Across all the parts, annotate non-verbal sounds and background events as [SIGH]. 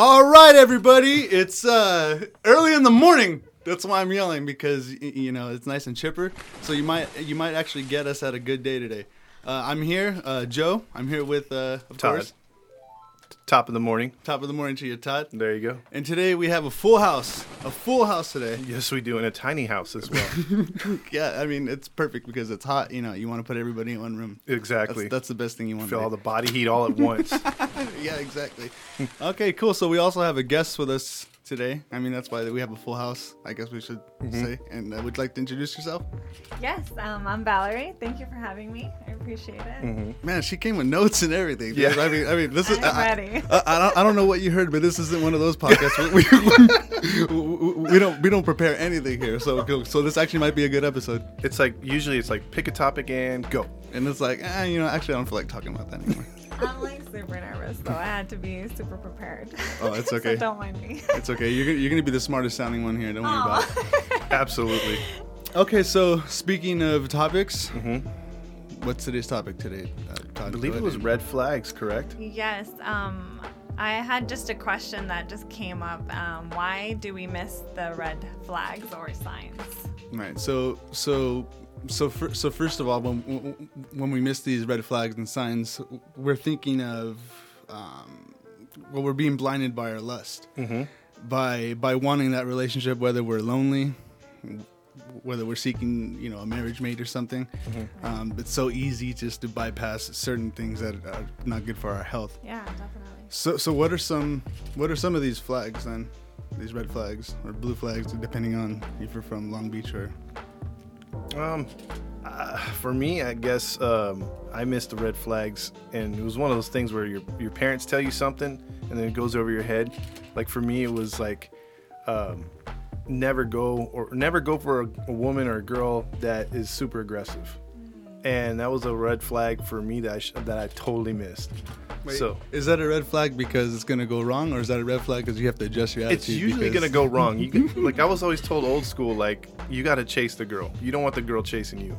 All right, everybody. It's uh, early in the morning. That's why I'm yelling because y- you know it's nice and chipper. So you might you might actually get us at a good day today. Uh, I'm here, uh, Joe. I'm here with uh, of Todd. course Top of the morning. top of the morning to you, Todd. There you go. And today we have a full house, a full house today. Yes, we do in a tiny house as well. [LAUGHS] Yeah, I mean it's perfect because it's hot. You know, you want to put everybody in one room. exactly. That's, that's the best thing you want. Feel to all the body heat all at once. [LAUGHS] [LAUGHS] yeah, exactly. [LAUGHS] okay, cool. So we also have a guest with us today. I mean, that's why we have a full house. I guess we should say. And uh, would you like to introduce yourself? Yes, um, I'm Valerie. Thank you for having me. I appreciate it. Man, she came with notes and everything. dude. Yeah. I mean, I mean, this is. I'm ready. I, I don't, I don't know what you heard, but this isn't one of those podcasts. [LAUGHS] we, we, we don't we don't prepare anything here. So so this actually might be a good episode. it's like usually it's like pick a topic and go. And it's like, eh, you know, actually, I don't feel like talking about that anymore. I'm like super nervous, so I had to be super prepared. Oh, it's [LAUGHS] okay. so don't mind me. It's okay. You're gonna, you're gonna be the smartest sounding one here. Don't worry about it. [LAUGHS] Absolutely. Okay, so speaking of topics, Mhm. what's today's topic today? Uh, I believe it was ahead. red flags, correct? yes, um, I had just a question that just came up. Um, why do we miss the red flags or signs? Right. So so so fir- so first of all, when when we miss these red flags and signs, we're thinking of um, well, we're being blinded by our lust, Mm-hmm. by by wanting that relationship, whether we're lonely. Whether we're seeking, you know, a marriage mate or something, um, it's so easy just to bypass certain things that are not good for our health. Yeah, definitely. So, so what are some what are some of these flags then? These red flags or blue flags, depending on if you're from Long Beach or. Um, uh, [SIGHS] for me, I guess um, I missed the red flags, and it was one of those things where your your parents tell you something, and then it goes over your head. Like for me, it was like um, never go or never go for a, a woman or a girl that is super aggressive, and that was a red flag for me that I sh- that I totally missed. So is that a red flag because it's gonna go wrong, or is that a red flag because you have to adjust your attitude? it's usually because- gonna go wrong. You can, [LAUGHS] like I was always told old school, like you got to chase the girl. You don't want the girl chasing you,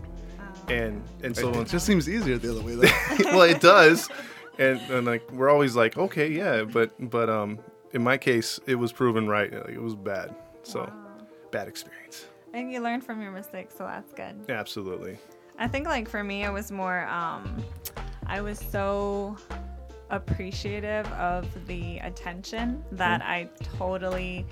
and and so it just seems easier the other way. Though. [LAUGHS] well, it does, and and like we're always like, okay, yeah, but but um, in my case, it was proven right. Like, it was bad, so Wow. bad experience. And you learn from your mistakes, so that's good. Absolutely. I think like for me it was more um I was so appreciative of the attention that I totally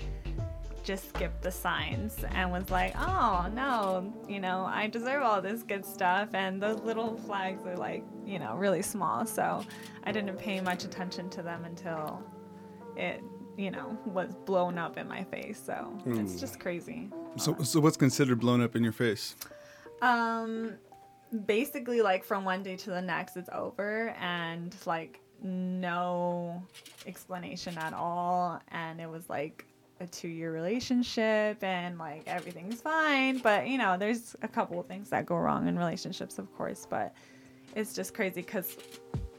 just skipped the signs and was like, "Oh, no, you know, I deserve all this good stuff." And those little flags are like, you know, really small. So, I didn't pay much attention to them until it, you know, was blown up in my face. So, it's just crazy. so, so what's considered blown up in your face? Um, basically, like from one day to the next, it's over, and like no explanation at all. And it was like a two-year relationship, and like everything's fine. But you know, there's a couple of things that go wrong in relationships, of course. But it's just crazy because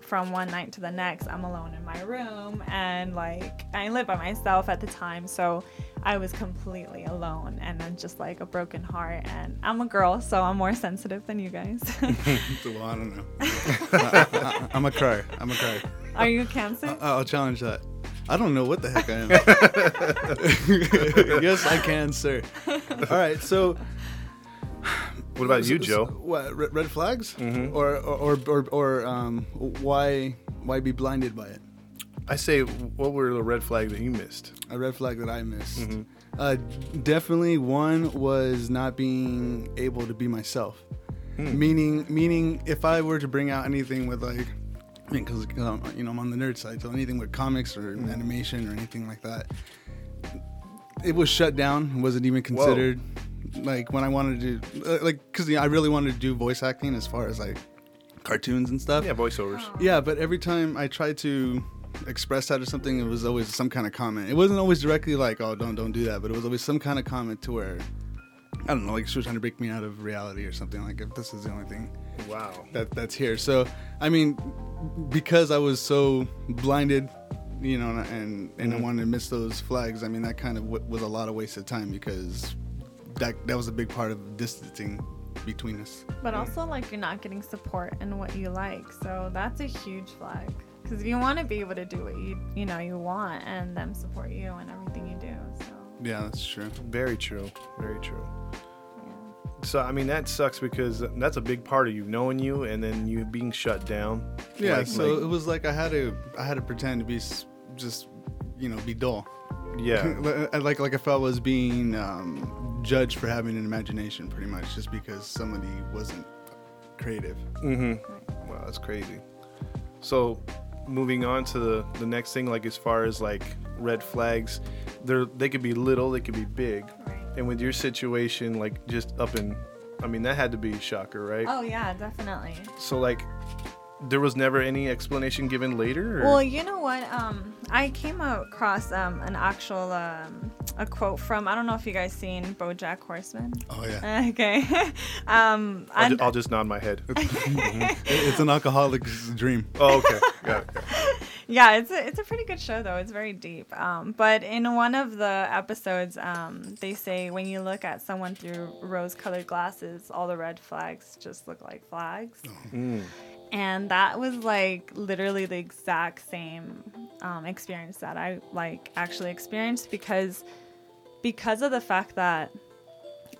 from one night to the next, I'm alone in my room, and like I lived by myself at the time, so I was completely alone, and then just like a broken heart. And I'm a girl, so I'm more sensitive than you guys. [LAUGHS] [LAUGHS] well, I don't know. I, am a cry. I'm a cry. Are you a Cancer? I'll challenge that. I don't know what the heck I am. [LAUGHS] yes, I can, sir. All right, so What about you, Joe? what red, red flags, Mhm. or, or or or or um, why why be blinded by it? I say, what were the red flags that you missed? A red flag that I missed. Mhm. Uh, definitely one was not being able to be myself. Hmm. Meaning, meaning, if I were to bring out anything with like, because I'm, you know I'm on the nerd side, so anything with comics or animation or anything like that, it was shut down. wasn't even considered. Like when I wanted to, uh, like, because I really wanted to do voice acting as far as like cartoons and stuff. Yeah, voiceovers. Yeah, but every time I tried to express that or something, it was always some kind of comment. It wasn't always directly like, "Oh, don't don't do that," but it was always some kind of comment to where I don't know, like she was trying to break me out of reality or something. Like if this is the only thing Wow. that that's here. So I mean, because I was so blinded, you know, and and I Mhm. wanted to miss those flags. I mean, that kind of w- was a lot of wasted time because that that was a big part of distancing between us. But also, like, you're not getting support in what you like. So that's a huge flag. Because you want to be able to do what you you know you want, and them support you and everything you do. So Yeah, that's true. Very true. Very true. yeah. So I mean that sucks because that's a big part of you knowing you and then you being shut down. Yeah, Like- so like- it was like I had to I had to pretend to be just you know be dull. yeah. [LAUGHS] like like if I was being um, judged for having an imagination, pretty much, just because somebody wasn't creative. Mm-hmm. Wow, that's crazy. So, moving on to the the next thing, like as far as like red flags, they're they could be little, they could be big, Right. and with your situation, like just up in, I mean that had to be a shocker, right? Oh yeah, definitely. So like, there was never any explanation given later. Or? Well, you know what? Um, I came across um an actual um a quote from I don't know if you guys seen BoJack Horseman. Oh yeah, [LAUGHS] Okay. [LAUGHS] um, I'll, ju- I'll just nod my head. [LAUGHS] It's an alcoholic's dream. oh, okay. Got it, yeah, it's a, it's a pretty good show though. It's very deep. Um, but in one of the episodes, um, they say when you look at someone through rose-colored glasses, all the red flags just look like flags. Mm. and that was like literally the exact same um, experience that I like actually experienced because because of the fact that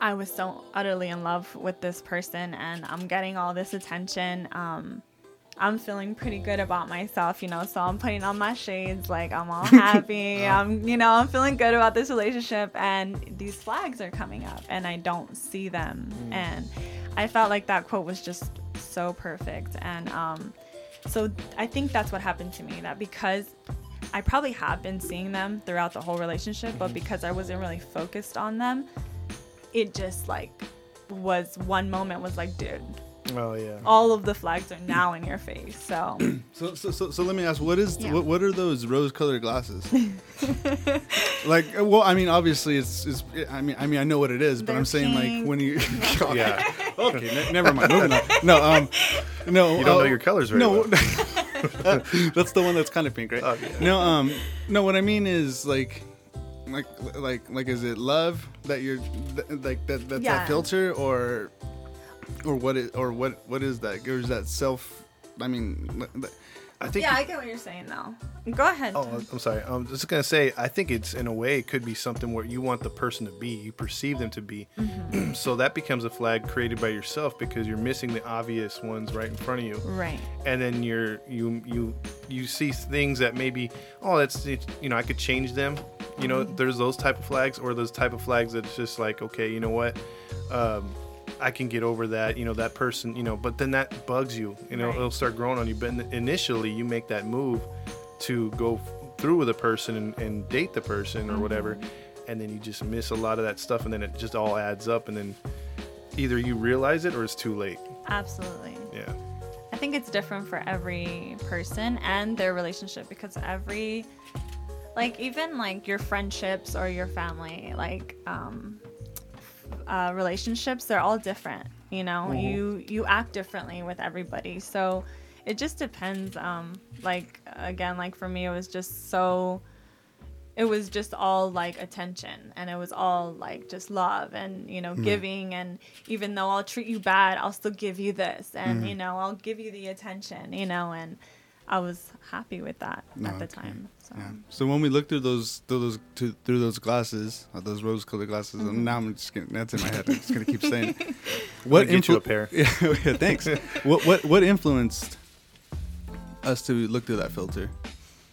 I was so utterly in love with this person and I'm getting all this attention. Um, I'm feeling pretty good about myself, you know. So I'm putting on my shades, like I'm all [LAUGHS] happy. I'm, you know, I'm feeling good about this relationship, and these flags are coming up, and I don't see them. And I felt like that quote was just so perfect. And um, so I think that's what happened to me. That because I probably have been seeing them throughout the whole relationship, but mm-hmm. because I wasn't really focused on them, it just like was one moment was like, dude, Oh yeah. all of the flags are now in your face. So [CLEARS THROAT] So, so, so, so let me ask, what is Yeah. what, what are those rose-colored glasses? [LAUGHS] [LAUGHS] like, uh, well, I mean, obviously, it's, it's I mean, I mean, I know what it is, but They're I'm saying like when you, [LAUGHS] Yeah. okay, ne- never mind, moving on. No, um, no, You don't know uh, your colors right no, well. that's the one that's kind of pink, right? Oh, yeah. No, um, no, what I mean is like. Like, like, like, is it love that you're, th- like, that, that's Yeah. that filter, or, or what is, or what, what is that? Or is that self? I mean, I think. yeah, I get what you're saying though. Go ahead. Oh, I'm sorry. I'm just gonna say. I think it's in a way it could be something where you want the person to be, you perceive them to be, Mm-hmm. [CLEARS THROAT] so that becomes a flag created by yourself because you're missing the obvious ones right in front of you, Right. and then you're you you you see things that maybe oh that's you know I could change them. You know, Mm-hmm. there's those type of flags or those type of flags that's just like okay, you know what. Um, I can get over that, you know, that person, you know, but then that bugs you, you know, Right. it'll start growing on you. But initially, you make that move to go through with a person and, and date the person or whatever, and then you just miss a lot of that stuff, and then it just all adds up, and then either you realize it or it's too late. Absolutely. Yeah. I think it's different for every person and their relationship because every like even like your friendships or your family like um uh, relationships they're all different you know? You you act differently with everybody. So it just depends um like again like for me it was just so it was just all like attention and it was all like just love and you know giving and even though i'll treat you bad i'll still give you this and you know i'll give you the attention you know and i was happy with that No, at the okay. time so Yeah. So when we look through those through those to, through those glasses, uh, those rose-colored glasses, Mm-hmm. and now I'm just gonna, that's in my head. I'm just gonna keep saying. it. [LAUGHS] What get you a pair. [LAUGHS] Yeah, yeah, [LAUGHS] thanks. what what what influenced us to look through that filter?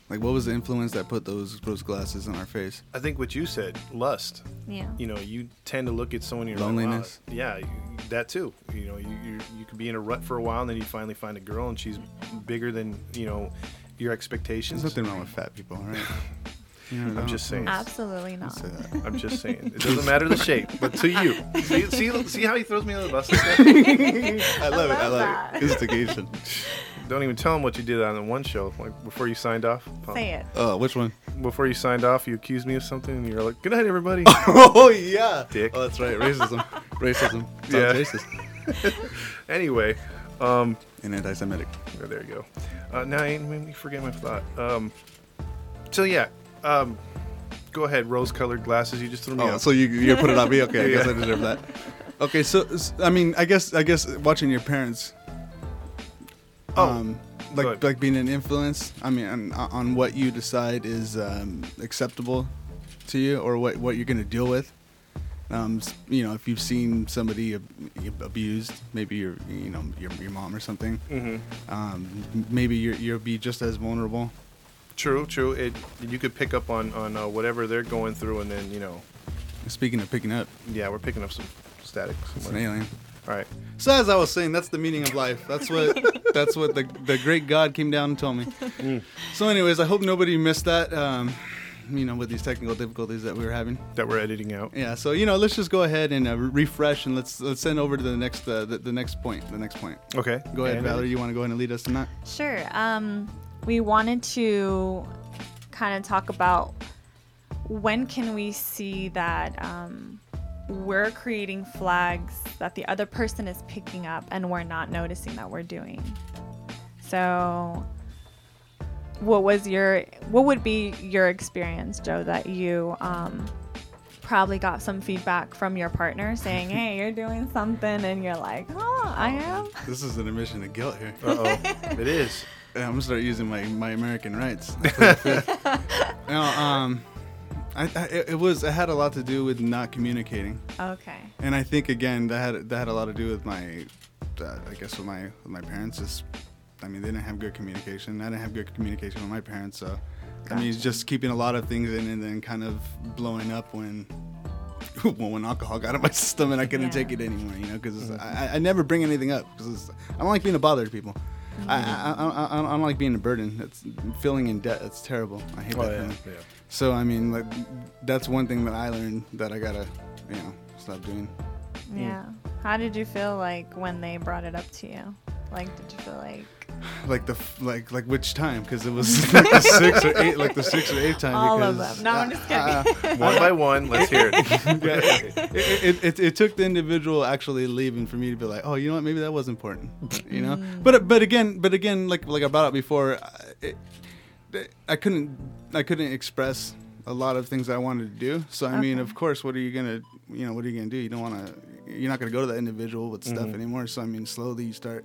Like, what was the influence that put those rose glasses on our face? I think what you said, lust. yeah You know, you tend to look at someone you're Loneliness. Like, wow, yeah, you, that too. You know, you, you you could be in a rut for a while, and then you finally find a girl, and she's bigger than you know your expectations. There's nothing wrong with fat people, all right? [LAUGHS] You know, I'm just saying. absolutely not I'm just saying. It doesn't [LAUGHS] matter the shape, but to you. See, [LAUGHS] see, see how he throws me under the bus? [LAUGHS] I love it. I love love that. it. Instigation. Don't even tell him what you did on the one show. Like before you signed off. say it Oh, which one? Before you signed off, you accused me of something, and you're like, "Good night, everybody." oh yeah. Dick. Oh, that's right. Racism. Racism. Sounds Yeah. racist anyway, um, and anti-Semitic. oh, there you go. Uh, now I made me forget my thought. Um, so yeah, um, go ahead. Rose-colored glasses. You just threw me Oh, so you you put it on me? Okay, I guess I [LAUGHS] deserve that. Okay, so I mean, I guess I guess watching your parents. Oh. Um, like like being an influence. I mean, on, on what you decide is um, acceptable to you, or what what you're gonna deal with. Um, you know, if you've seen somebody ab- abused, maybe your you know your your mom or something. hmm Um, maybe you're you'll be just as vulnerable. True, true. It you could pick up on on uh, whatever they're going through, and then you know, Speaking of picking up, yeah, we're picking up some static. it's an alien. All right. So as I was saying, that's the meaning of life. That's what [LAUGHS] that's what the the great God came down and told me. Mm. So, anyways, I hope nobody missed that. Um, you know, with these technical difficulties that we were having. That we're editing out. Yeah. So you know, let's just go ahead and uh, refresh and let's let's send over to the next uh, the, the next point. The next point. Okay. Go ahead, And- Valerie. You want to go ahead and lead us in that? Sure. Um, we wanted to kind of talk about when can we see that um, we're creating flags that the other person is picking up and we're not noticing that we're doing. So, what was your what would be your experience, Joe, that you um, probably got some feedback from your partner saying, "Hey, you're doing something," and you're like, "Oh, I am." This is an admission of guilt here. Uh oh. [LAUGHS] it is. Yeah, [LAUGHS] I'm gonna start using my, my American rights. [LAUGHS] [LAUGHS] you know, um, I, I it it was it had a lot to do with not communicating. Okay. And I think again that had that had a lot to do with my, uh, I guess with my with my parents. Just, I mean, they didn't have good communication. I didn't have good communication with my parents. So, I mean, just keeping a lot of things in and then kind of blowing up when. When, when alcohol got in my system and I couldn't Yeah. take it anymore, you know, because I, I never bring anything up because I don't like being a bother to people. I, I, I, I, I don't like being a burden. It's feeling in debt. It's terrible. I hate Oh that yeah. feeling. Yeah. So I mean, like, that's one thing that I learned that I gotta, you know, stop doing. Yeah. How did you feel like when they brought it up to you? Like, did you feel like Like the like like which time? Because it was [LAUGHS] like the six or eight, like the six or eight time. All of because, them. No, I'm just kidding. One by one. Let's hear it. [LAUGHS] yeah, it, it, it, it took the individual actually leaving for me to be like, oh, you know what? Maybe that was important. You know. But but again, but again, like like I brought up before, I- it, I couldn't I couldn't express a lot of things I wanted to do. So I mean, of course, what are you gonna you know what are you gonna do? You don't want to. You're not gonna go to that individual with stuff Mhm. anymore. So I mean, slowly you start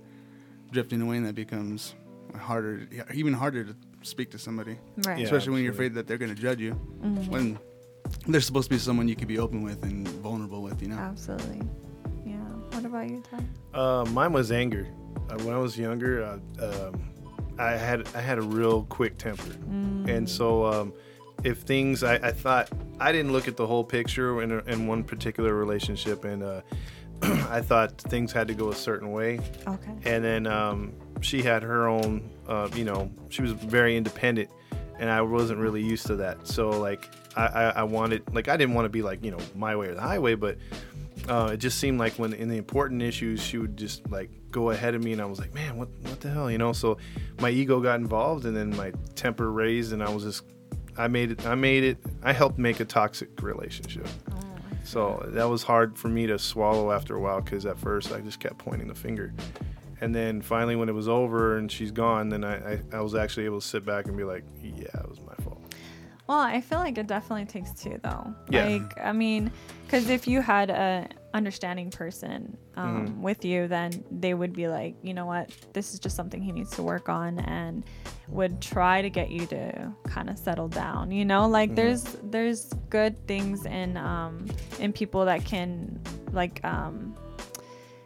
drifting away, and that becomes harder, even harder to speak to somebody, right? Yeah. especially when you're afraid that they're gonna judge you Mhm. when they're supposed to be someone you could be open with and vulnerable with, you know. Absolutely. Yeah. What about you, Ty? Uh, mine was anger. Uh, when I was younger, uh, um, I had I had a real quick temper, and so um, if things I, I thought I didn't look at the whole picture in, a, in one particular relationship, and uh, I thought things had to go a certain way, Okay. and then um, she had her own, uh, you know, she was very independent, and I wasn't really used to that. So like I, I, I wanted, like I didn't want to be like you know my way or the highway, but uh, it just seemed like when in the important issues she would just like go ahead of me, and I was like, man, what what the hell, you know? So my ego got involved, and then my temper raised, and I was just. I made it. I made it. I helped make a toxic relationship. Oh, So that was hard for me to swallow after a while because at first I just kept pointing the finger. And then finally, when it was over and she's gone, then I, I, I was actually able to sit back and be like, yeah, it was my fault. Well, I feel like it definitely takes two, though. Yeah. Like, I mean, because if you had a understanding person um, Mhm. with you, then they would be like, you know what, this is just something he needs to work on, and would try to get you to kind of settle down. You know, like Mhm. there's there's good things in um, in people that can like um,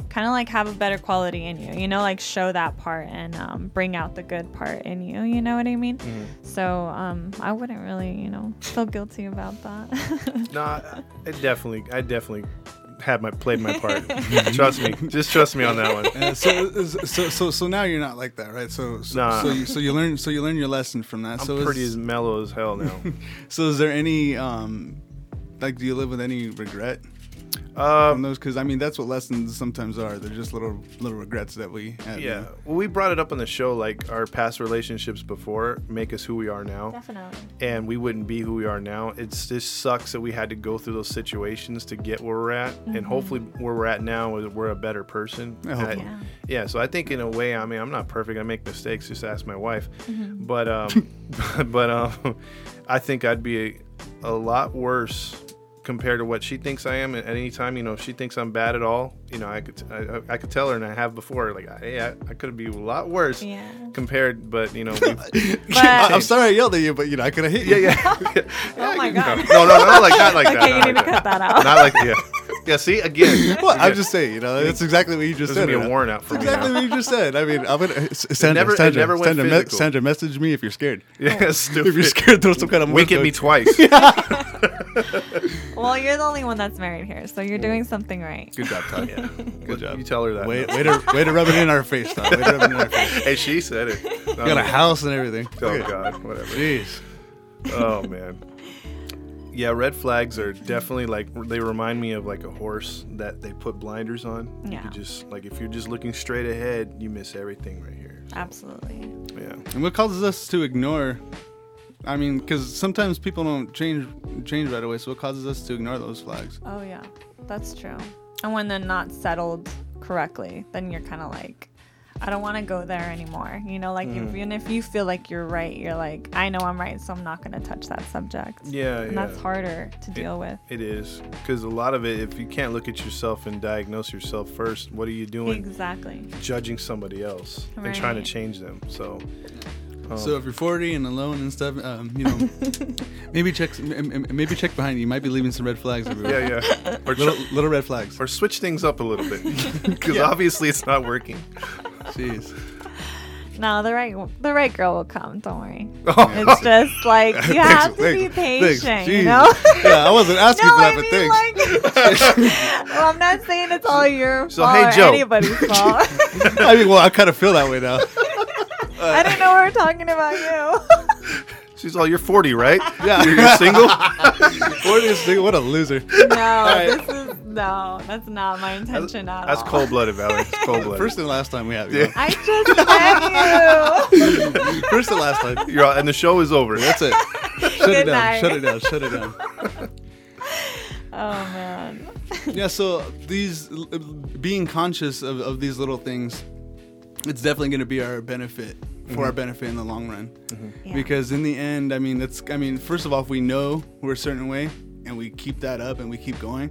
kind of like have a better quality in you. You know, like show that part and um, bring out the good part in you. You know what I mean? So um, I wouldn't really, you know, feel guilty about that. [LAUGHS] No, I, I definitely, I definitely had my played my part. [LAUGHS] trust me, just trust me on that one. Uh, so, so, so, so now you're not like that, right? So, so, Nah. so, you, so you learn, so you learn your lesson from that. I'm so, pretty is, as mellow as hell now. [LAUGHS] so is there any, um, like, do you live with any regret from Um, those? Because I mean, that's what lessons sometimes are. They're just little, little regrets that we have. yeah, know? well, we brought it up on the show. Like our past relationships before make us who we are now. Definitely. and we wouldn't be who we are now. It's just sucks that we had to go through those situations to get where we're at, and hopefully where we're at now is we're a better person. I hope And so. Yeah. yeah, so I think in a way, I mean, I'm not perfect. I make mistakes. Just ask my wife. But um, [LAUGHS] but um, [LAUGHS] I think I'd be a, a lot worse compared to what she thinks I am at any time. You know, if she thinks I'm bad at all, you know, I could I, I- I could tell her, and I have before, like, hey, I, I could be a lot worse Yeah. compared, but you know, [LAUGHS] we've- I- I'm sorry I yelled at you, but you know I could have hit you. yeah, yeah. [LAUGHS] Oh my god. No, no, no, not like that, like [LAUGHS] that. okay, you need to like cut that that. out. Not like yeah, [LAUGHS] yeah. See again. [LAUGHS] Well, I'm just saying, you know, that's exactly what you just There's said. gonna be a right warrant out for That's me exactly now. what you just said. I mean, I'm gonna [LAUGHS] S- Sandra, never- it Sandra, never went Sandra, me- physical. Sandra, message me if you're scared. Yeah, stupid. If you're scared, throw some kind of Wink at me coat. twice. Well, you're the only one that's married here, so you're doing something right. Good job, Todd. Yeah. Good job. You tell her that. Way, way to way to rub it in our face, Todd. Way to rub it in our face. hey, she said it. You got a um, house and everything. Oh Okay. God, whatever. Jeez. Oh man. Yeah, red flags are definitely like they remind me of like a horse that they put blinders on. You Yeah. could just like if you're just looking straight ahead, you miss everything right here. Absolutely. Yeah. And what causes us to ignore? I mean, because sometimes people don't change change right away. So what causes us to ignore those flags? Oh yeah, that's true. And when they're not settled correctly, then you're kind of like, I don't want to go there anymore. You know, like Mm-hmm. if, even if you feel like you're right, you're like, I know I'm right, so I'm not gonna touch that subject. Yeah, And yeah. that's harder to deal with. It is because a lot of it, if you can't look at yourself and diagnose yourself first, what are you doing? Exactly. Judging somebody else and trying to change them. So, um, So if you're 40 and alone and stuff, um, you know, [LAUGHS] maybe check m- m- maybe check behind you. You might be leaving some red flags everywhere. yeah, yeah, [LAUGHS] or Little, tr- little red flags. or switch things up a little bit [LAUGHS] because obviously it's not working. Jeez. No, the right the right girl will come. Don't worry. Oh, [LAUGHS] It's just like you Thanks, have to thanks, be patient. Jeez. You know. Yeah, I wasn't asking [LAUGHS] no, for that, I but mean thanks. like. [LAUGHS] well, I'm not saying it's all your So, fault hey, or Joe. anybody's fault. I mean, well, I kind of feel that way now. I didn't know we were talking about you. She's all, you're 40, right? Yeah. [LAUGHS] You're, you're single? [LAUGHS] 40 is single, what a loser. No, right. this is no. That's not my intention at That's all. That's cold blooded, Valerie. It's [LAUGHS] cold blooded. First and last time we have you. Yeah. I just met you. First and last time. You're all, and the show is over. That's it. Shut it down. night. Shut it down. Shut it down. Oh man. Yeah, so these being conscious of, of these little things, it's definitely going to be our benefit for our mm-hmm. benefit in the long run. Mm-hmm. Yeah. Because in the end, I mean, that's I mean, first of all, if we know we're a certain way and we keep that up and we keep going,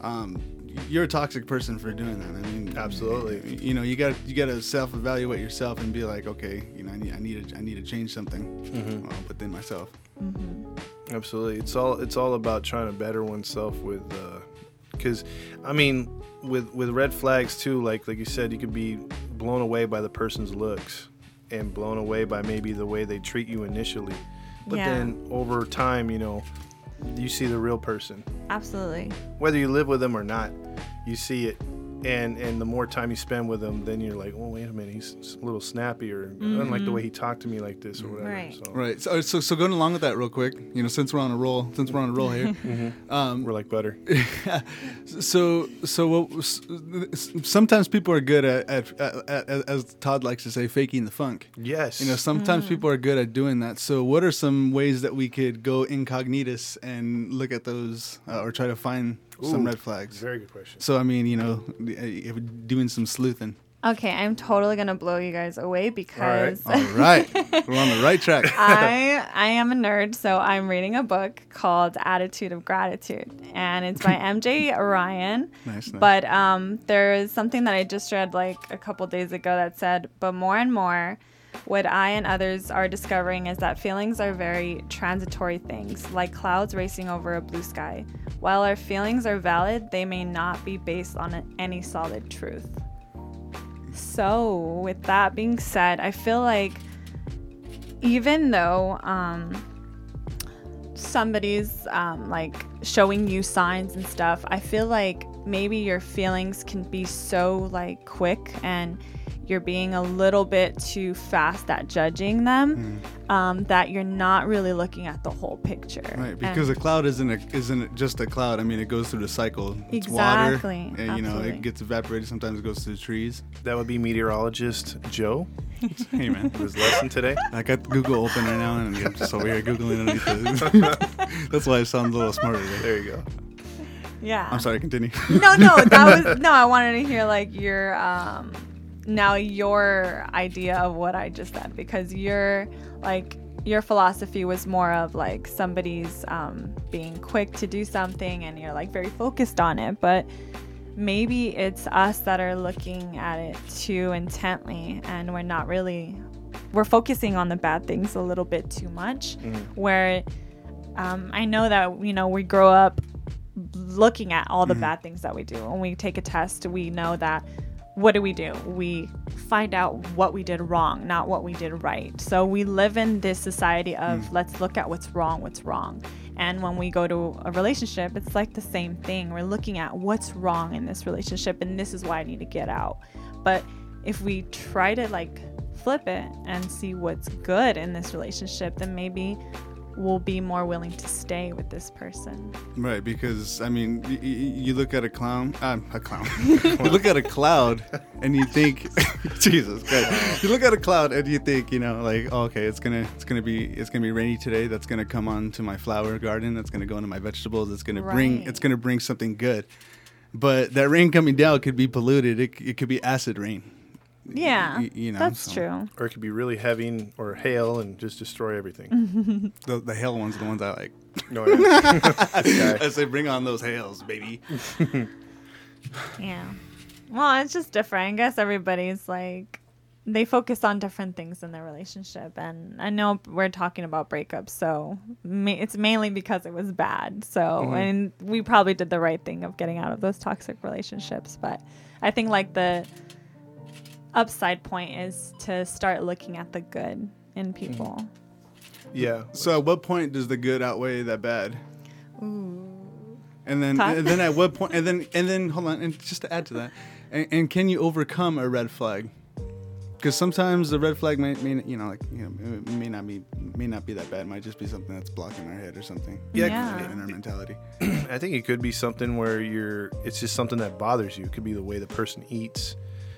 um, you're a toxic person for doing that. I mean, Absolutely. You know, you got you got to self evaluate yourself and be like, okay, you know, I need I need to, I need to change something mm-hmm. uh, within myself. Absolutely. It's all it's all about trying to better oneself with uh, because I mean with with red flags too like like you said you could be blown away by the person's looks and blown away by maybe the way they treat you initially. But Yeah. then over time, you know, you see the real person. Absolutely. Whether you live with them or not, you see it. And and the more time you spend with him, then you're like, oh wait a minute, he's a little snappy, or I don't like the way he talked to me like this, or whatever. Right. So Right. So, so so going along with that real quick, you know, since we're on a roll, since we're on a roll here, [LAUGHS] um, we're like butter. [LAUGHS] so so what, sometimes people are good at, at, at, at as Todd likes to say faking the funk Yes. you know sometimes people are good at doing that so what are some ways that we could go incognitus and look at those uh, or try to find some red flags Very good question. so i mean you know uh, doing some sleuthing Okay, I'm totally gonna blow you guys away because all right [LAUGHS] we're on the right track [LAUGHS] I I am a nerd, so I'm reading a book called Attitude of Gratitude, and it's by [LAUGHS] MJ Ryan. Nice, nice. But um, there is something that I just read like a couple days ago that said, "But more and more, what I and others are discovering is that feelings are very transitory things, like clouds racing over a blue sky. While our feelings are valid, they may not be based on any solid truth." So, with that being said, I feel like even though um, somebody's um, like showing you signs and stuff, I feel like maybe your feelings can be so like quick and you're being a little bit too fast at judging them um, that you're not really looking at the whole picture. Right, And- because a cloud isn't a, isn't just a cloud. I mean, it goes through the cycle. It's Exactly, water, and you know absolutely. it gets evaporated. Sometimes it goes to the trees. That would be meteorologist Joe. [LAUGHS] Hey man, His lesson today. I got Google open right now, and I'm just over here googling underneath. [LAUGHS] [LAUGHS] The, that's why I sound a little smarter. Today. There you go. Yeah. I'm sorry. Continue. [LAUGHS] no, no, that was [LAUGHS] no. I wanted to hear like your um now your idea of what I just said because you're like your philosophy was more of like somebody's um, being quick to do something and you're like very focused on it, but maybe it's us that are looking at it too intently and we're not really we're focusing on the bad things a little bit too much where um, i know that you know we grow up looking at all the mm-hmm. bad things that we do. When we take a test we know that what do we do? We find out what we did wrong not what we did right. So we live in this society of mm. let's look at what's wrong what's wrong. And when we go to a relationship, it's like the same thing. We're looking at what's wrong in this relationship and this is why I need to get out. But if we try to like flip it and see what's good in this relationship, then maybe we'll be more willing to stay with this person. Right, because I mean, y- y- you look at a clown, um, a clown. [LAUGHS] you look at a cloud, and you think, [LAUGHS] Jesus Christ. You look at a cloud, and you think, you know, like, oh, okay, it's gonna, it's gonna be, it's gonna be rainy today. That's gonna come onto my flower garden. That's gonna go into my vegetables. It's gonna bring, it's gonna bring something good. But that rain coming down could be polluted. It, it could be acid rain. Yeah, y- you know, that's so- true. Or it could be really heavy or hail and just destroy everything. [LAUGHS] The, the hail ones are the ones I like. no, [LAUGHS] yeah. I say, bring on those hails, baby. Yeah. Well, it's just different. I guess everybody's like they focus on different things in their relationship, and I know we're talking about breakups, so ma- it's mainly because it was bad. So, mm-hmm. and we probably did the right thing of getting out of those toxic relationships, but I think like the upside point is to start looking at the good in people. Hmm. yeah. So at what point does the good outweigh that bad? And then, Tough. and then at what point? And then, and then, hold on. And just to add to that, and, and can you overcome a red flag? Because sometimes the red flag may, may, you know, like you know, it may not be, may not be that bad. It might just be something that's blocking our head or something. Yeah, Yeah. in our mentality. [CLEARS THROAT] I think it could be something where you're. It's just something that bothers you. It could be the way the person eats.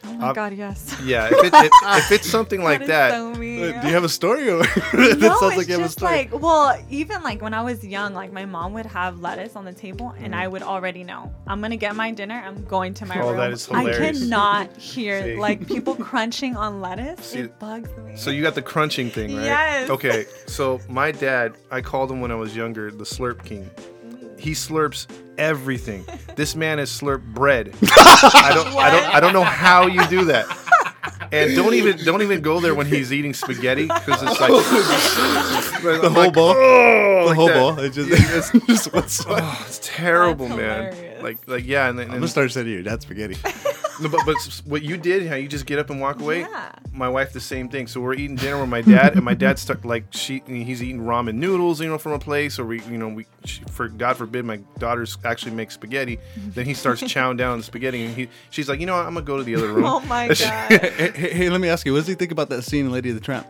Oh my Uh, god, yes. Yeah, if, it, if, [LAUGHS] if it's something like that, so. Uh, Do you have a story? Or [LAUGHS] no, sounds it's like you have a just story. like well, even like when I was young, like my mom would have lettuce on the table, and Mm. I would already know I'm gonna get my dinner. I'm going to my Oh, room. that is I cannot [LAUGHS] hear like people crunching on lettuce. See, it bugs me. So you got the crunching thing, right? Yes. Okay. So my dad, I called him when I was younger, the Slurp King. He slurps everything. [LAUGHS] This man has slurped bread. [LAUGHS] I don't, I don't, I don't know how you do that. [LAUGHS] And don't even, don't even go there when he's eating spaghetti because it's like the whole bowl. oh, the like whole that. bowl. It just, it's just what's. I'm Oh, it's terrible, That's man. Hilarious. Like, like yeah, and, then gonna start sending your dad spaghetti. [LAUGHS] No, but, but s- what you did, how you just get up and walk away. Yeah. My wife, the same thing. So we're eating dinner with my dad, and my dad's stuck like she, he's eating ramen noodles, you know, from a place, or we, you know, we, she, for God forbid, my daughters actually make spaghetti. then he starts [LAUGHS] chowing down on the spaghetti, and he, she's like, you know, what, I'm gonna go to the other room. oh my [LAUGHS] god. hey, hey, hey, let me ask you, what does he think about that scene in Lady of the Tramp?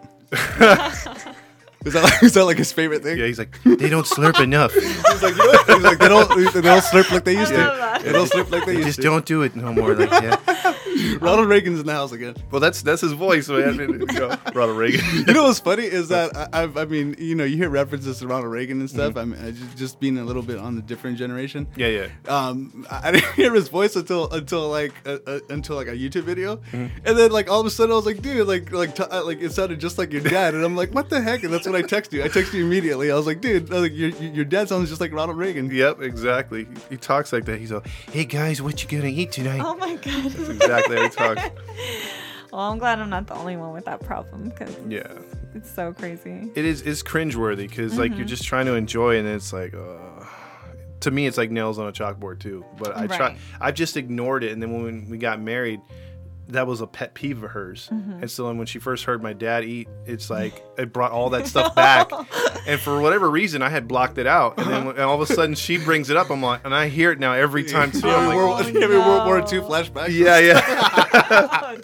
Is that like, [LAUGHS] is that like his favorite thing? yeah, he's like, they don't slurp enough. [LAUGHS] He's like, you know? He's like, they don't, they don't slurp like they used I love to. that. They don't slurp like they They used just to. don't do it no more. Like, yeah. [LAUGHS] [LAUGHS] Ronald Reagan's in the house again. Well, that's that's his voice, man. [LAUGHS] You know, Ronald Reagan. You know what's funny is that [LAUGHS] I, I've, I mean, you know, you hear references to Ronald Reagan and stuff. I mean, I just, just being a little bit on the different generation. yeah, yeah. Um, I I didn't hear his voice until until like uh, uh, until like a YouTube video, Mm-hmm. and then like all of a sudden I was like, dude, like like t- uh, like it sounded just like your dad, and I'm like, what the heck? And that's when I text you. I text you immediately. I was like, dude, was like your your dad sounds just like Ronald Reagan. Yep, exactly. He, he talks like that. He's like, "Hey guys, what you gonna eat tonight?" Oh my god. That's exactly talks. [LAUGHS] Well, I'm glad I'm not the only one with that problem because Yeah. it's so crazy. it is it's cringeworthy because like you're just trying to enjoy and then it's like uh, to me it's like nails on a chalkboard too but i try i've just ignored it and then when we got married that was a pet peeve of hers. Mm-hmm. and so then when she first heard my dad eat it's like [LAUGHS] it brought all that stuff back. And for whatever reason i had blocked it out. And then and [LAUGHS] all of a sudden she brings it up i'm like and i hear it now every time too. I'm like World, Oh, [LAUGHS] you having World War. II flashbacks. yeah yeah. Oh,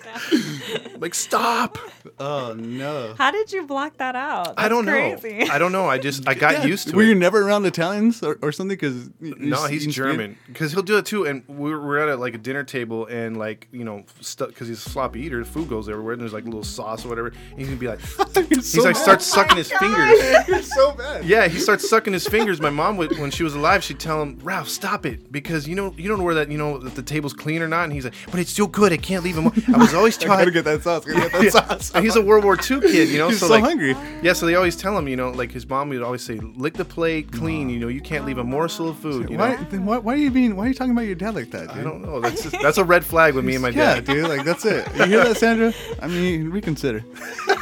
like stop Oh no. How did you block that out? i don't That's crazy. know i don't know i just i got [LAUGHS] Yeah. used to it. Were it you never around Italians or, or something? Because No, he's German. Because he'll do it too. And we're, we're at a, like a dinner table, and like you know, because he's a sloppy eater, food goes everywhere, and there's like a little sauce or whatever. And he's gonna be like, [LAUGHS] he's like starts sucking his oh fingers. [LAUGHS] You're so bad. Yeah, he starts sucking his fingers. My mom would, when she was alive, she'd tell him, Ralph, stop it, because you know you don't know where that you know if the table's clean or not. And he's like, but it's still good. I can't leave him. I was always I gotta get that sauce. Gotta get that sauce. And he's he's a World War II kid, you know. [LAUGHS] He's so, like, hungry. Yeah, so they always tell him, you know, like his mom would always say, "Lick the plate clean." You know, you can't leave a morsel of food. You Why, know, then why? Why are you being? Why are you talking about your dad like that? Dude? I don't know. That's just, that's a red flag with me and my Yeah, dad. dude. Like that's it. You hear that, Sandra? I mean, reconsider.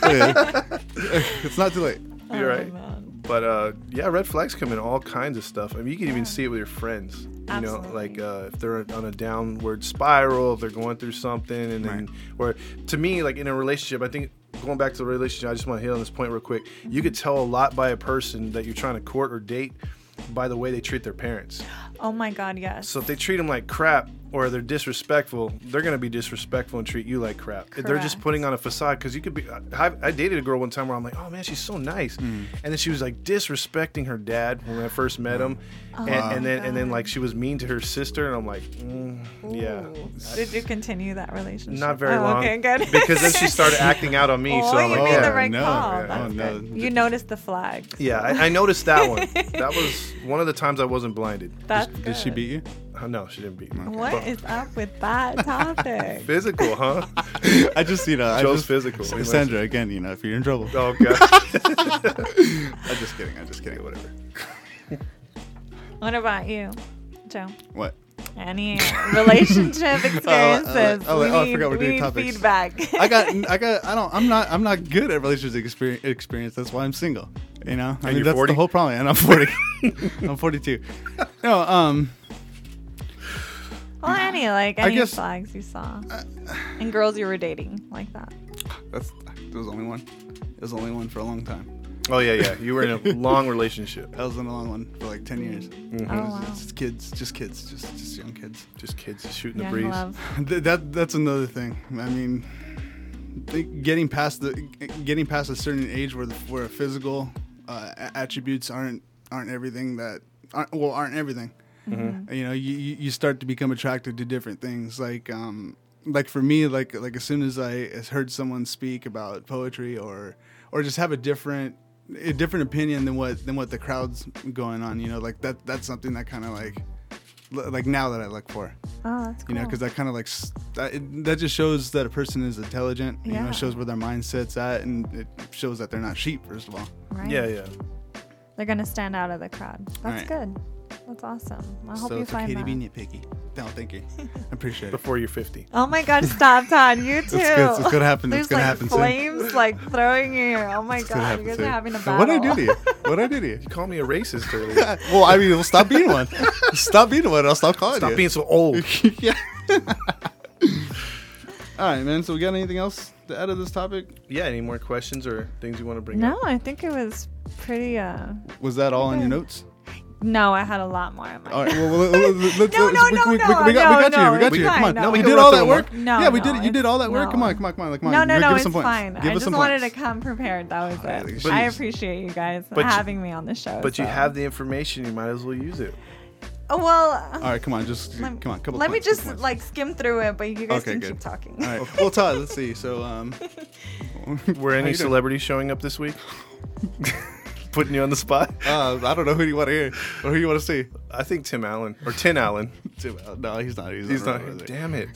[LAUGHS] It's not too late. You're Oh, right. man. But uh, yeah, red flags come in all kinds of stuff. I mean, you can even see it with your friends. You know, Absolutely. like uh, if they're on a downward spiral, if they're going through something, and then, or to me, like in a relationship, I think going back to the relationship, I just want to hit on this point real quick. You could tell a lot by a person that you're trying to court or date by the way they treat their parents. Oh my God, yes. So if they treat them like crap or they're disrespectful, they're gonna be disrespectful and treat you like crap. If They're just putting on a facade because you could be. I, I dated a girl one time where I'm like, oh man, she's so nice, and then she was like disrespecting her dad when I first met him, and, and then and then like she was mean to her sister, and I'm like, mm, yeah, Did you continue that relationship? not very oh, long. Okay, good. because then she [LAUGHS] started acting out on me, Oh, so I'm you like, made yeah, the right no, call. yeah, That's oh, no. good. You noticed the flags. yeah, I, I noticed that one. [LAUGHS] That was one of the times I wasn't blinded. That's Did she beat you? Uh, no, she didn't beat me. What But- is up with that [LAUGHS] topic? Physical, huh? [LAUGHS] I just you know. I Joe's just, physical. What do you Sandra, again, you know, if you're in trouble. Oh god. [LAUGHS] I'm just kidding. I'm just kidding. Whatever. what about you, Joe? What? Any relationship experiences? oh, we oh, I need, forgot we're doing need topics. feedback. I got, I got, I don't, I'm not, I'm not good at relationship experience. experience. That's why I'm single. You know, I And mean, you're that's 40? the whole problem. And I'm 40. I'm 42. No, um, well, any like I any guess- flags you saw, and girls you were dating like that. that's there was only one. It was only one for a long time. Oh yeah, yeah. You were in a [LAUGHS] long relationship. I was in a long one for like 10 years. Mm-hmm. Oh wow, It's kids, just kids, just just young kids. Just kids just shooting young the breeze. love. [LAUGHS] That that's another thing. I mean, getting past the getting past a certain age where the where physical uh, attributes aren't aren't everything that aren't well aren't everything. You know, you, you you start to become attracted to different things. Like um like for me, like like as soon as I heard someone speak about poetry or or just have a different a different opinion than what than what the crowd's going on. You know, like that that's something that kind of like like now that I look for Oh, that's cool. you know because that kind of like that, it, that just shows that a person is intelligent you know Yeah. it shows where their mindset's at and it shows that they're not sheep first of all right? Yeah, yeah. They're gonna stand out of the crowd. That's Right. good. That's awesome. I hope so you it's find okay that. to be nitpicky no thank you i [LAUGHS] appreciate it Before you're 50. Oh my God! Stop, Todd. You [LAUGHS] too. good. It's gonna happen. There's It's gonna like happen soon. flames like throwing you. Oh my It's gonna God! You guys soon. are having a So battle. what I do to you what I do to you You call me a racist earlier. [LAUGHS] well i mean well, stop being one stop being one i'll stop calling Stop you being so old. yeah all right man so we got anything else to add to this topic Yeah, any more questions or things you want to bring up? No, up? I think it was pretty. uh was that all in your Okay. notes No, I had a lot more in my. all right well, well, well, let's, [LAUGHS] let's, No, no, we, no, we, we, no, we got, we no, you we got it's you come on no. you We did can all that work No, yeah we no, did you did all that work come on come on come on like come on no, no, Give no, us it's points. fine. Give I just wanted points. to come prepared. That was Alright, it. jeez. I appreciate you guys But you- having me on the show. But you have the information, you might as well use it. Oh well. All right, come on, just Let, come on, couple. let me points, couple just points. like skim through it, but you guys Okay, can good. keep talking. All right. Well, Todd, let's see. So, um, [LAUGHS] [LAUGHS] Were any celebrities showing up this week? Putting you on the spot? uh, I don't know who you want to hear or who you want to see. I think Tim Allen or Tin Allen. [LAUGHS] Tim- uh, No, he's not. He's, He's not. over there. Damn it!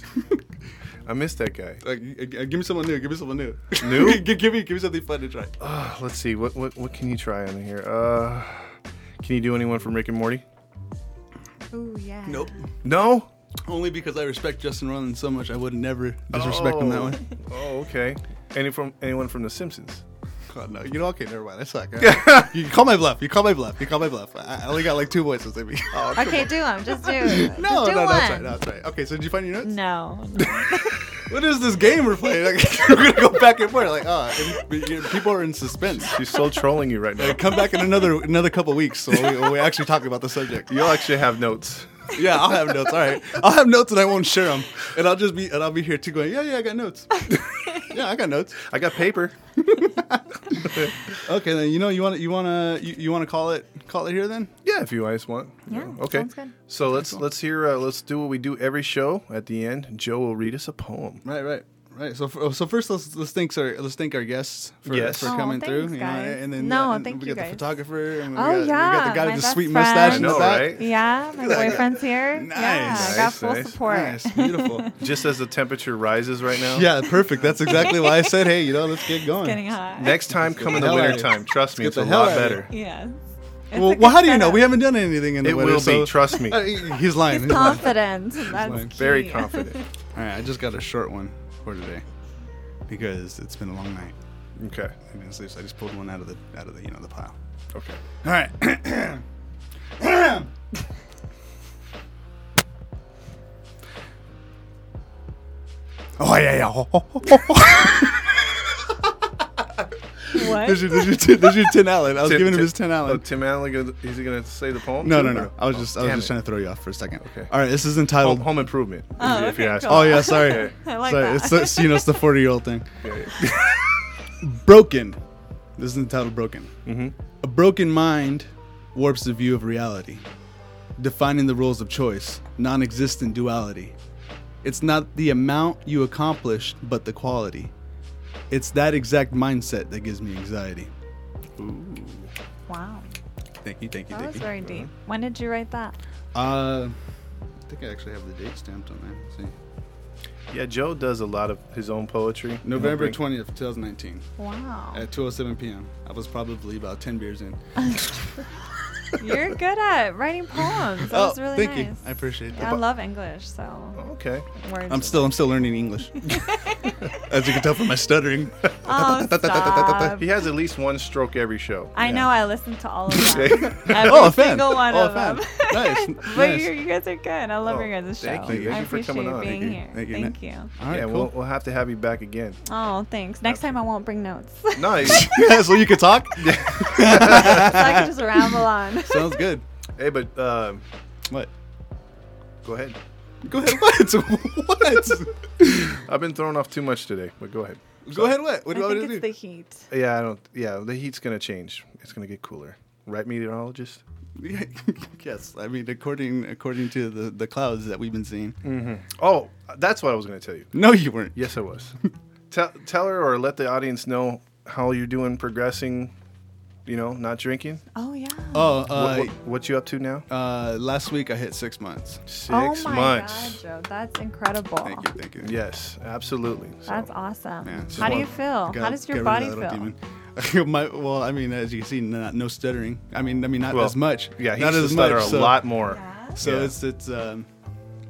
[LAUGHS] I missed that guy. Like, g- g- give me someone new. Give me someone new. New? [LAUGHS] G- give me, give me something fun to try. Uh, let's see. What what what can you try on here? Uh, can you do anyone from Rick and Morty? Oh yeah. Nope. No. Only because I respect Justin Roiland so much, I would never disrespect him that way. Oh, okay. Any from anyone from The Simpsons? God, [LAUGHS] no. You know, okay, never mind. I suck. [LAUGHS] you call my bluff. You call my bluff. You call my bluff. I I only got like two voices in me. Okay, do them. Just do. [LAUGHS] no, just do no, one. no, that's right. No, that's right. Okay, so did you find your notes? No. What is this game we're playing? Like, we're gonna go back and forth. Like, oh, and, you know, people are in suspense. She's so trolling you right now. Like, come back in another another couple weeks so we, when we actually talk about the subject. You'll actually have notes. Yeah, I'll have notes. All right, I'll have notes and I won't share them, and I'll just be and I'll be here too going. Yeah, yeah, I got notes. Yeah, I got notes. I got paper. [LAUGHS] Okay, then you know you want you want to you, you want to call it call it here then. Yeah, if you guys want. Yeah, Okay. sounds good. So let's let's hear uh, let's do what we do every show. At the end, Joe will read us a poem. Right, right, Right. So, for, so first, let's let's thank our let's thank our guests for, Yes. for Oh, coming through. thanks, You know, and then No, yeah, and thank we you got the guys. photographer. And we Oh, got, we got the guy my with the sweet friend. mustache I in know, the back. right? Yeah, my Look at that guy. boyfriend's here. Nice. Yeah, I got Nice, full nice. support. Nice, beautiful. [LAUGHS] Just as the temperature rises right now. yeah, perfect. That's exactly why I said, hey, you know, let's get going. Getting hot. Next time, come in the hell outta winter time. Trust me, it's a hell lot outta better. Yeah. It's Well, well, how do you know? setup. We haven't done anything in the It winter. will so- be. Trust me. [LAUGHS] He's lying. He's [LAUGHS] He's lying. confident. That's lying. Very confident. All right, I just got a short one for today because it's been a long night. Okay. I didn't sleep, so I just pulled one out of the out of the you know the pile. Okay. All right. [CLEARS THROAT] oh yeah, yeah. [LAUGHS] What? There's your, there's your, tin, there's your tin Allen. I was Tim- giving him Tim- his tin Oh, Allen. Tim Allen, gonna- is he gonna say the poem? No, too, no, or no. I was Oh, just I was just it. trying to throw you off for a second. Okay. All right. This is entitled. home improvement. Oh, if you ask. cool. Oh yeah, sorry. I like sorry. that. It's, it's you know it's the forty year old thing. Yeah, [LAUGHS] yeah. Broken. This is entitled Broken. Mhm. A broken mind warps the view of reality, defining the rules of choice, non existent duality. It's not the amount you accomplish, but the quality. It's that exact mindset that gives me anxiety. Wow. Thank you, thank you, That thank was you. very deep. When did you write that? Uh, I think I actually have the date stamped on there. Let's see. Yeah, Joe does a lot of his own poetry. November 20th, 2019, Wow. at 2:07 p.m. I was probably about 10 beers in. [LAUGHS] You're good at writing poems. That oh, was really Oh, thank nice. you. I appreciate Yeah, I love English, so Okay. words. I'm still I'm still learning English. [LAUGHS] As you can tell from my stuttering. [LAUGHS] Oh, stop. He has at least one stroke every show. I Yeah. know. I listen to all of [LAUGHS] them. Every Oh, a fan. single one Oh, a of fan. them. Nice, [LAUGHS] but nice. You, you guys are good. I love Oh, your guys' show. thank you. Thank I you for appreciate coming on. being Thank you. here. Thank you. Thank you. All right, yeah, cool. we'll, we'll have to have you back again. Oh, thanks. Next time I won't bring notes. [LAUGHS] [LAUGHS] Nice. So you- yeah, so you could talk. I can just ramble on. Sounds good. hey, but um, What? go ahead. Go ahead. What? what? I've been thrown off too much today, but go ahead. Go ahead. What? What do you want think me it's to the do? heat. Yeah, I don't. Yeah, the heat's gonna change. It's gonna get cooler, right, meteorologist? [LAUGHS] yes, I mean according according to the the clouds that we've been seeing. Mm-hmm. Oh, that's what I was gonna tell you. No, you weren't. Yes, I was. tell tell her or let the audience know how you're doing, progressing. You know, not drinking. Oh yeah. Oh, what, uh, what, what you up to now? uh, last week I hit six months. Six oh my months. God, Joe, that's incredible. Thank you, thank you. Yes, absolutely. So, That's awesome. Yeah, How do you feel? Got- How does your get rid of body feel? demon. [LAUGHS] My, well, I mean, as you can see, not, no stuttering. I mean, I mean, not Well, as much. Yeah, he not used to stutter much. a so, lot more. Yeah. So Yeah. it's it's um,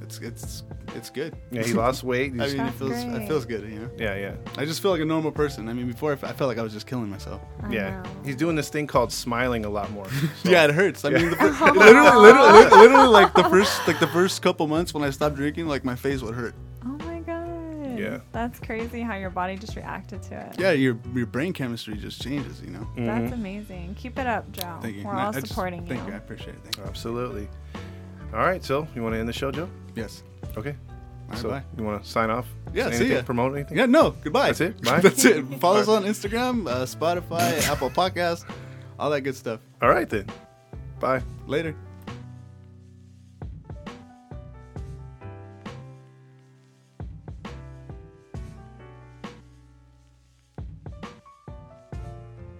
it's it's it's good. Yeah, he lost weight. [LAUGHS] I mean, it That's feels it feels good. You know, yeah, yeah, I just feel like a normal person. I mean, before I, f- I felt like I was just killing myself. I yeah. know. He's doing this thing called smiling a lot more. so- [LAUGHS] Yeah, it hurts. I Yeah. mean, the fir- literally, literally, literally, like the first, like the first couple months when I stopped drinking, like my face would hurt. My god. Yeah. That's crazy how your body just reacted to it. Yeah, your your brain chemistry just changes. You know. That's Mhm. amazing. Keep it up, Joe. Thank you. We're And I- all I just- supporting Thank you. you. I appreciate it. Thank you. Absolutely. All right, so you want to end the show, Joe? Yes. Okay. All right, so bye. you want to sign off? Yeah, Say see anything? ya. Promote anything? Yeah, no. Goodbye. That's it? [LAUGHS] Bye? That's it. [LAUGHS] Follow us on Instagram, uh, Spotify, [LAUGHS] Apple Podcasts, all that good stuff. All right then. Bye. Later.